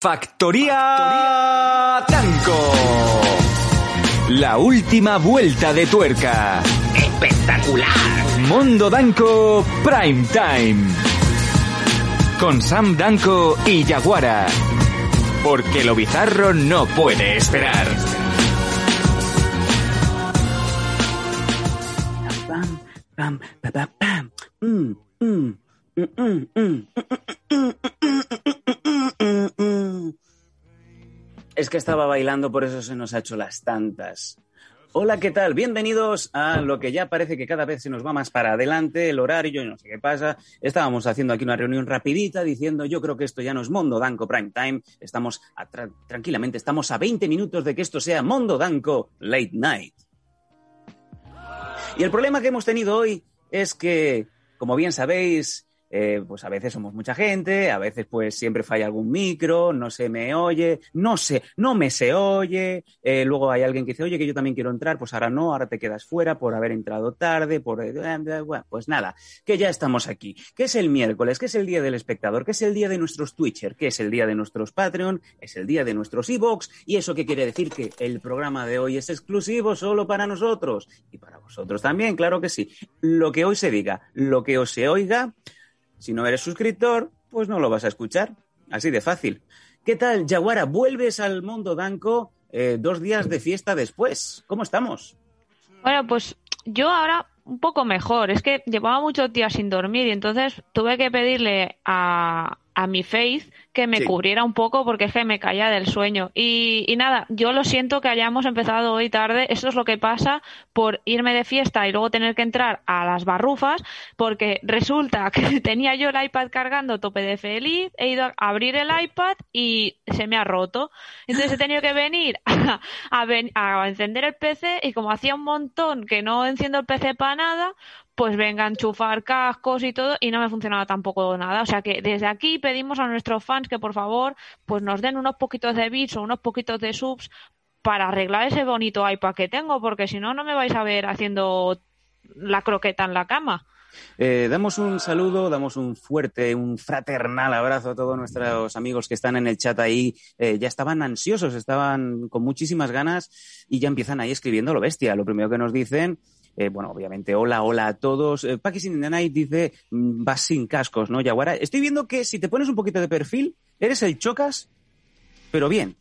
Factoría Danco. La última vuelta de tuerca. Espectacular. Mundo Danco Prime Time. Con Sam Danco y Yaguara. Porque lo bizarro no puede esperar. Es que estaba bailando, por eso se nos ha hecho las tantas. Hola, ¿qué tal? Bienvenidos a lo que ya parece que cada vez se nos va más para adelante, el horario, y no sé qué pasa. Estábamos haciendo aquí una reunión rapidita diciendo, yo creo que esto ya no es Mondo Danco Prime Time, estamos tranquilamente, estamos a 20 minutos de que esto sea Mondo Danco Late Night. Y el problema que hemos tenido hoy es que, como bien sabéis, eh, pues a veces somos mucha gente, a veces pues siempre falla algún micro, no se me oye, no sé, no me se oye, eh, luego hay alguien que dice, oye, que yo también quiero entrar, pues ahora no, ahora te quedas fuera por haber entrado tarde, por... eh, pues nada, que ya estamos aquí, que es el miércoles, que es el día del espectador, que es el día de nuestros Twitcher, que es el día de nuestros Patreon, es el día de nuestros Evox, y eso qué quiere decir que el programa de hoy es exclusivo solo para nosotros, y para vosotros también, claro que sí. Lo que hoy se diga, lo que os se oiga, si no eres suscriptor, pues no lo vas a escuchar. Así de fácil. ¿Qué tal, Yaguara? ¿Vuelves al mundo Danco eh, dos días de fiesta después? ¿Cómo estamos? Bueno, pues yo ahora un poco mejor. Es que llevaba muchos días sin dormir y entonces tuve que pedirle a, a mi Faith que me Sí. cubriera un poco porque es que me caía del sueño. Y, y nada, yo lo siento que hayamos empezado hoy tarde. Esto es lo que pasa por irme de fiesta y luego tener que entrar a las barrufas porque resulta que tenía yo el iPad cargando tope de feliz, he ido a abrir el iPad y se me ha roto. Entonces he tenido que venir a, a ven- a encender el PC y como hacía un montón que no enciendo el PC para nada, pues venga a enchufar cascos y todo y no me funcionaba tampoco nada. O sea que desde aquí pedimos a nuestros fans que por favor pues nos den unos poquitos de bits o unos poquitos de subs para arreglar ese bonito iPad que tengo porque si no no me vais a ver haciendo la croqueta en la cama. Eh, damos un saludo, damos un fuerte, un fraternal abrazo a todos nuestros amigos que están en el chat ahí. Eh, ya estaban ansiosos, estaban con muchísimas ganas y ya empiezan ahí escribiendo lo bestia. Lo primero que nos dicen, eh, bueno, obviamente, hola, hola a todos. Eh, in the Night dice, mm, vas sin cascos, ¿no, Yaguara? Estoy viendo que si te pones un poquito de perfil, eres el chocas, pero bien,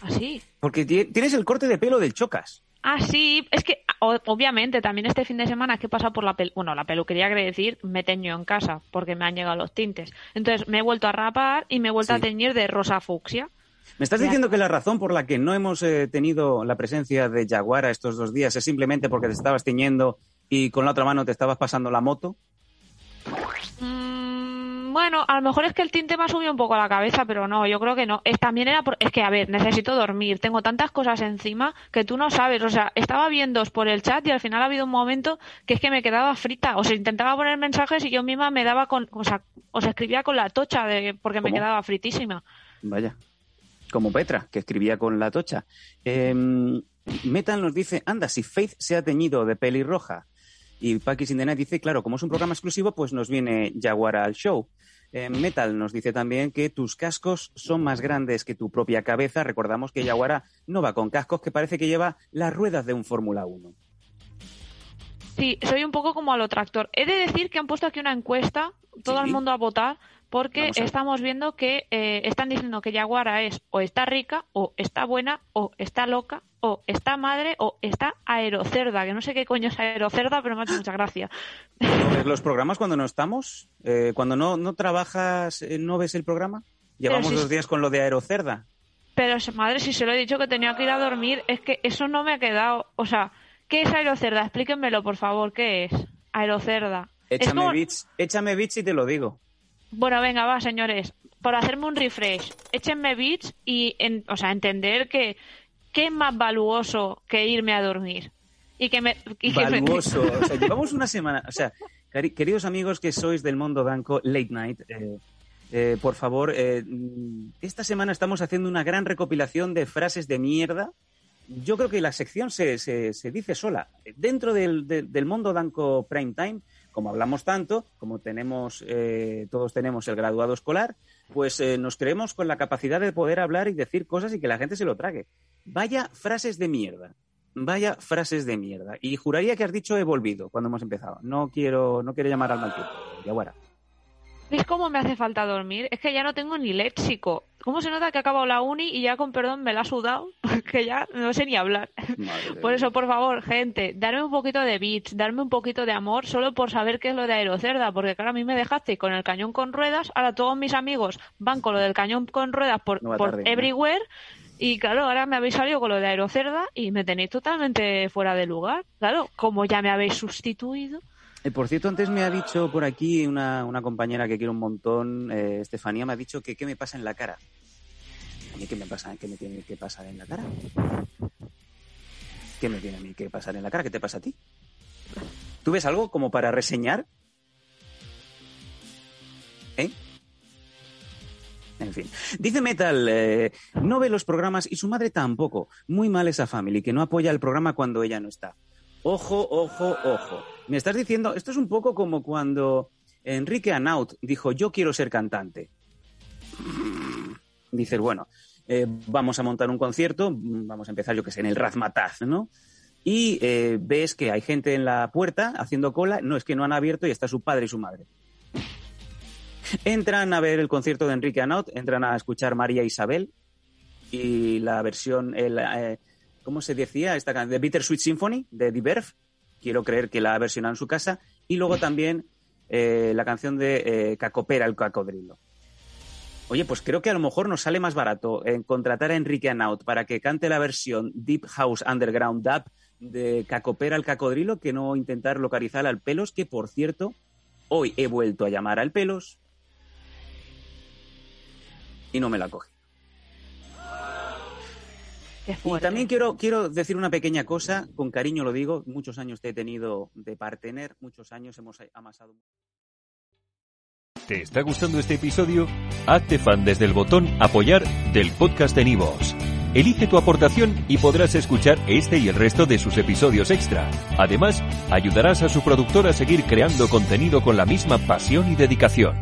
Así. porque ti- tienes el corte de pelo del chocas. Ah, sí, es que o- obviamente también este fin de semana que pasa por la pel bueno, la peluquería quiere decir me teño en casa porque me han llegado los tintes. Entonces me he vuelto a rapar y me he vuelto Sí. a teñir de rosa fucsia. ¿Me estás diciendo que la razón por la que no hemos eh, tenido la presencia de Jaguara estos dos días es simplemente porque te estabas tiñendo y con la otra mano te estabas pasando la moto? Mm, bueno, a lo mejor es que el tinte me ha subido un poco a la cabeza, pero no, yo creo que no. Es, también era por, es que, a ver, necesito dormir. Tengo tantas cosas encima que tú no sabes. O sea, estaba viendo por el chat y al final ha habido un momento que es que me quedaba frita. O sea, intentaba poner mensajes y yo misma me daba con, o sea, o sea, escribía con la tocha de, porque me quedaba fritísima. Vaya. Como Petra, que escribía con la tocha. Eh, Metal nos dice, anda, si Faith se ha teñido de pelirroja. Y Paki Sindenay dice, claro, como es un programa exclusivo, pues nos viene Jaguara al show. Eh, Metal nos dice también que tus cascos son más grandes que tu propia cabeza. Recordamos que Jaguara no va con cascos, que parece que lleva las ruedas de un Fórmula 1. Sí, soy un poco como a lo tractor. He de decir que han puesto aquí una encuesta, todo Sí. el mundo a votar, porque estamos viendo que eh, están diciendo que Yaguara es o está rica, o está buena, o está loca, o está madre, o está aerocerda, que no sé qué coño es aerocerda, pero me ha hecho mucha gracia. ¿No ves los programas cuando no estamos? Eh, cuando no, no trabajas, eh, ¿no ves el programa? Llevamos si- dos días con lo de aerocerda. Pero madre, si se lo he dicho que tenía que ir a dormir, es que eso no me ha quedado. O sea, ¿qué es aerocerda? Explíquenmelo, por favor, ¿qué es? Aerocerda. Es Échame como- bits, échame bits y te lo digo. Bueno, venga, va, señores. por hacerme un refresh. Échenme bits y, o sea, entender que qué es más valuoso que irme a dormir. Y que me... valuoso. o sea, llevamos una semana... O sea, queridos amigos que sois del mundo banco late night, eh, eh, por favor, eh, esta semana estamos haciendo una gran recopilación de frases de mierda. Yo creo que la sección se, se, dice sola. Dentro del, del, mundo banco prime time, como hablamos tanto, como tenemos, todos tenemos el graduado escolar, pues nos creemos con la capacidad de poder hablar y decir cosas y que la gente se lo trague. Vaya frases de mierda. Vaya frases de mierda. Y juraría que has dicho he volvido cuando hemos empezado. No quiero, no quiero llamar al mal tiempo. Y ahora. ¿Ves cómo me hace falta dormir? Es que ya no tengo ni léxico. ¿Cómo se nota que he acabado la uni y ya con perdón me la ha sudado? que ya no sé ni hablar. por eso, por favor, gente, darme un poquito de beats, darme un poquito de amor solo por saber qué es lo de aerocerda, porque claro, a mí me dejaste con el cañón con ruedas, ahora todos mis amigos van con lo del cañón con ruedas por, por everywhere. Y claro, ahora me habéis salido con lo de Aerocerda y me tenéis totalmente fuera de lugar. Claro, como ya me habéis sustituido. Eh, por cierto, antes me ha dicho por aquí una, compañera que quiero un montón, eh, Estefanía, me ha dicho que qué me pasa en la cara. ¿A mí qué me pasa? ¿Qué me tiene que pasar en la cara? ¿Qué me tiene a mí que pasar en la cara? ¿Qué te pasa a ti? ¿Tú ves algo como para reseñar? ¿Eh? En fin. Dice Metal, eh, no ve los programas y su madre tampoco. Muy mal esa family, que no apoya el programa cuando ella no está. Ojo, ojo, ojo. Me estás diciendo, esto es un poco como cuando Enrique Anaut dijo, yo quiero ser cantante. Dices, bueno, eh, vamos a montar un concierto, vamos a empezar, yo que sé, en el Razmataz, ¿no? Y eh, ves que hay gente en la puerta haciendo cola, no es que no han abierto y está su padre y su madre. Entran a ver el concierto de Enrique Anaut, entran a escuchar María Isabel y la versión, el, eh, ¿cómo se decía? Esta canción, de Bittersweet Symphony de The Quiero creer que la ha versionado en su casa. Y luego también eh, la canción de eh, Cacopera, el cacodrilo. Oye, pues creo que a lo mejor nos sale más barato contratar a Enrique Anaut para que cante la versión Deep House Underground Dub de Cacopera el cacodrilo que no intentar localizar al Pelos, que por cierto, hoy he vuelto a llamar al Pelos y no me la coge. Y también quiero, quiero decir una pequeña cosa, con cariño lo digo, muchos años te he tenido de partener, muchos años hemos amasado. ¿Te está gustando este episodio? Hazte fan desde el botón apoyar del podcast de Nivos. Elige tu aportación y podrás escuchar este y el resto de sus episodios extra. Además, ayudarás a su productor a seguir creando contenido con la misma pasión y dedicación.